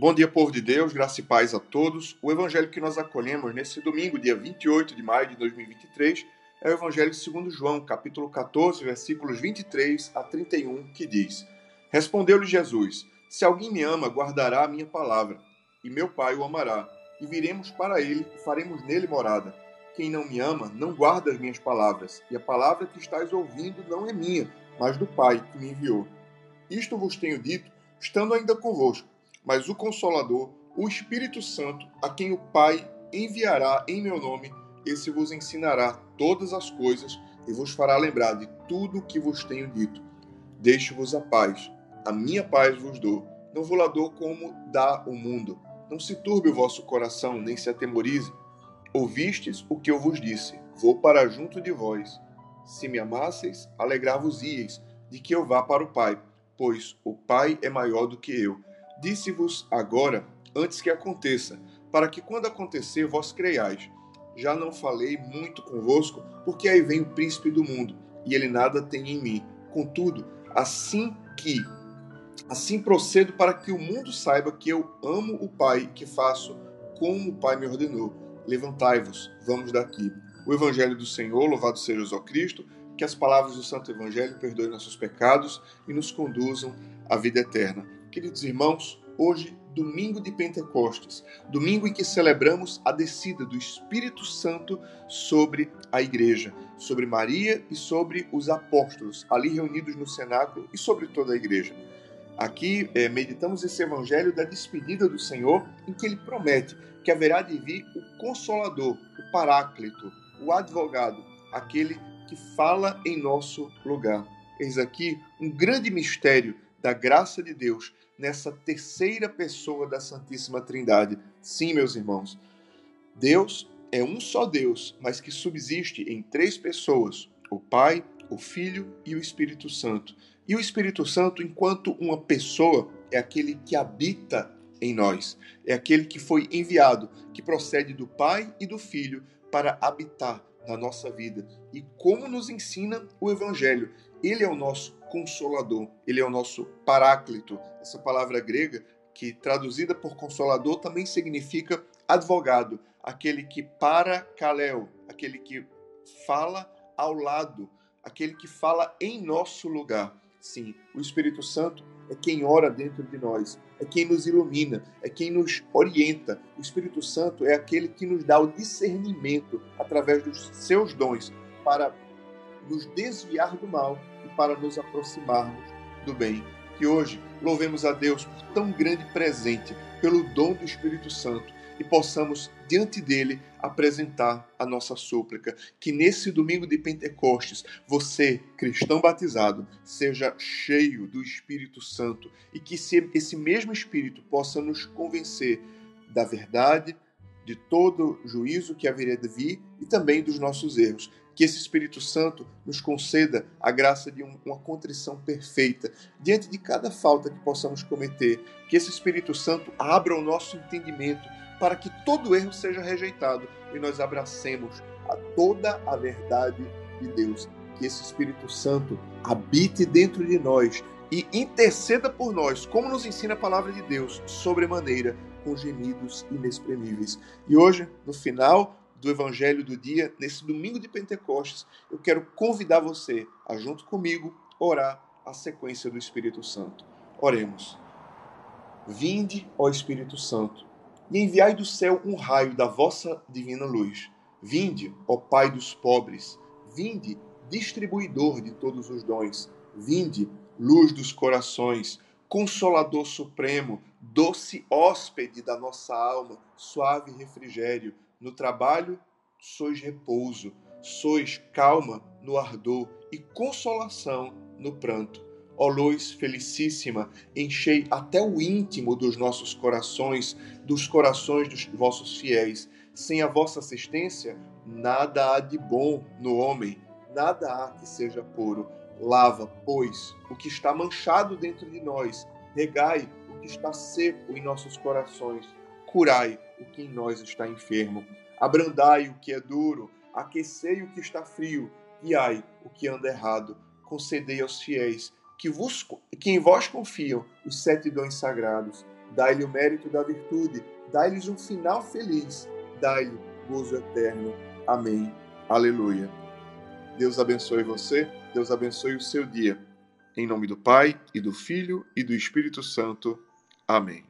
Bom dia, povo de Deus, graça e paz a todos. O evangelho que nós acolhemos nesse domingo, dia 28 de maio de 2023, é o evangelho segundo João, capítulo 14, versículos 23 a 31, que diz: Respondeu-lhe Jesus: Se alguém me ama, guardará a minha palavra, e meu Pai o amará, e viremos para ele e faremos nele morada. Quem não me ama, não guarda as minhas palavras, e a palavra que estás ouvindo não é minha, mas do Pai que me enviou. Isto vos tenho dito, estando ainda convosco mas o Consolador, o Espírito Santo, a quem o Pai enviará em meu nome, esse vos ensinará todas as coisas e vos fará lembrar de tudo o que vos tenho dito. Deixo-vos a paz, a minha paz vos dou. Não vou lá dou como dá o mundo. Não se turbe o vosso coração, nem se atemorize. Ouvistes o que eu vos disse: Vou para junto de vós. Se me amasseis, alegrar-vos-íeis de que eu vá para o Pai, pois o Pai é maior do que eu Disse-vos agora, antes que aconteça, para que quando acontecer vós creiais. Já não falei muito convosco, porque aí vem o príncipe do mundo, e ele nada tem em mim. Contudo, assim que assim procedo para que o mundo saiba que eu amo o Pai que faço como o Pai me ordenou. Levantai-vos, vamos daqui. O Evangelho do Senhor, louvado seja o Cristo, que as palavras do Santo Evangelho perdoem nossos pecados e nos conduzam à vida eterna. Queridos irmãos, hoje, domingo de Pentecostes, domingo em que celebramos a descida do Espírito Santo sobre a igreja, sobre Maria e sobre os apóstolos, ali reunidos no cenáculo e sobre toda a igreja. Aqui é, meditamos esse evangelho da despedida do Senhor, em que ele promete que haverá de vir o Consolador, o Paráclito, o Advogado, aquele que fala em nosso lugar. Eis aqui um grande mistério da graça de Deus nessa terceira pessoa da Santíssima Trindade. Sim, meus irmãos, Deus é um só Deus, mas que subsiste em três pessoas: o Pai, o Filho e o Espírito Santo. E o Espírito Santo, enquanto uma pessoa, é aquele que habita em nós, é aquele que foi enviado, que procede do Pai e do Filho para habitar na nossa vida. E como nos ensina o Evangelho, ele é o nosso consolador, ele é o nosso paráclito. Essa palavra grega, que traduzida por consolador, também significa advogado, aquele que para kaleo, aquele que fala ao lado, aquele que fala em nosso lugar. Sim, o Espírito Santo é quem ora dentro de nós, é quem nos ilumina, é quem nos orienta. O Espírito Santo é aquele que nos dá o discernimento através dos seus dons para nos desviar do mal e para nos aproximarmos do bem. Que hoje louvemos a Deus por tão grande presente, pelo dom do Espírito Santo e possamos, diante dele, apresentar a nossa súplica. Que nesse domingo de Pentecostes, você, cristão batizado, seja cheio do Espírito Santo e que esse mesmo Espírito possa nos convencer da verdade, de todo juízo que haveria de vir e também dos nossos erros que esse Espírito Santo nos conceda a graça de uma contrição perfeita diante de cada falta que possamos cometer. Que esse Espírito Santo abra o nosso entendimento para que todo erro seja rejeitado e nós abracemos a toda a verdade de Deus. Que esse Espírito Santo habite dentro de nós e interceda por nós, como nos ensina a palavra de Deus, sobremaneira, com gemidos inexprimíveis. E hoje, no final do Evangelho do dia, nesse domingo de Pentecostes, eu quero convidar você a, junto comigo, orar a sequência do Espírito Santo. Oremos. Vinde, ó Espírito Santo, e enviai do céu um raio da vossa divina luz. Vinde, ó Pai dos pobres, vinde, distribuidor de todos os dons. Vinde, luz dos corações, consolador supremo, doce hóspede da nossa alma, suave refrigério no trabalho sois repouso, sois calma no ardor e consolação no pranto. Ó luz felicíssima, enchei até o íntimo dos nossos corações, dos corações dos vossos fiéis. Sem a vossa assistência, nada há de bom no homem, nada há que seja puro. Lava, pois, o que está manchado dentro de nós, regai o que está seco em nossos corações, curai o que em nós está enfermo. Abrandai o que é duro, aquecei o que está frio, guiai o que anda errado. Concedei aos fiéis que, vos, que em vós confiam os sete dons sagrados. dai-lhe o mérito da virtude, dai-lhes um final feliz, dai-lhe gozo eterno. Amém. Aleluia. Deus abençoe você, Deus abençoe o seu dia. Em nome do Pai, e do Filho, e do Espírito Santo. Amém.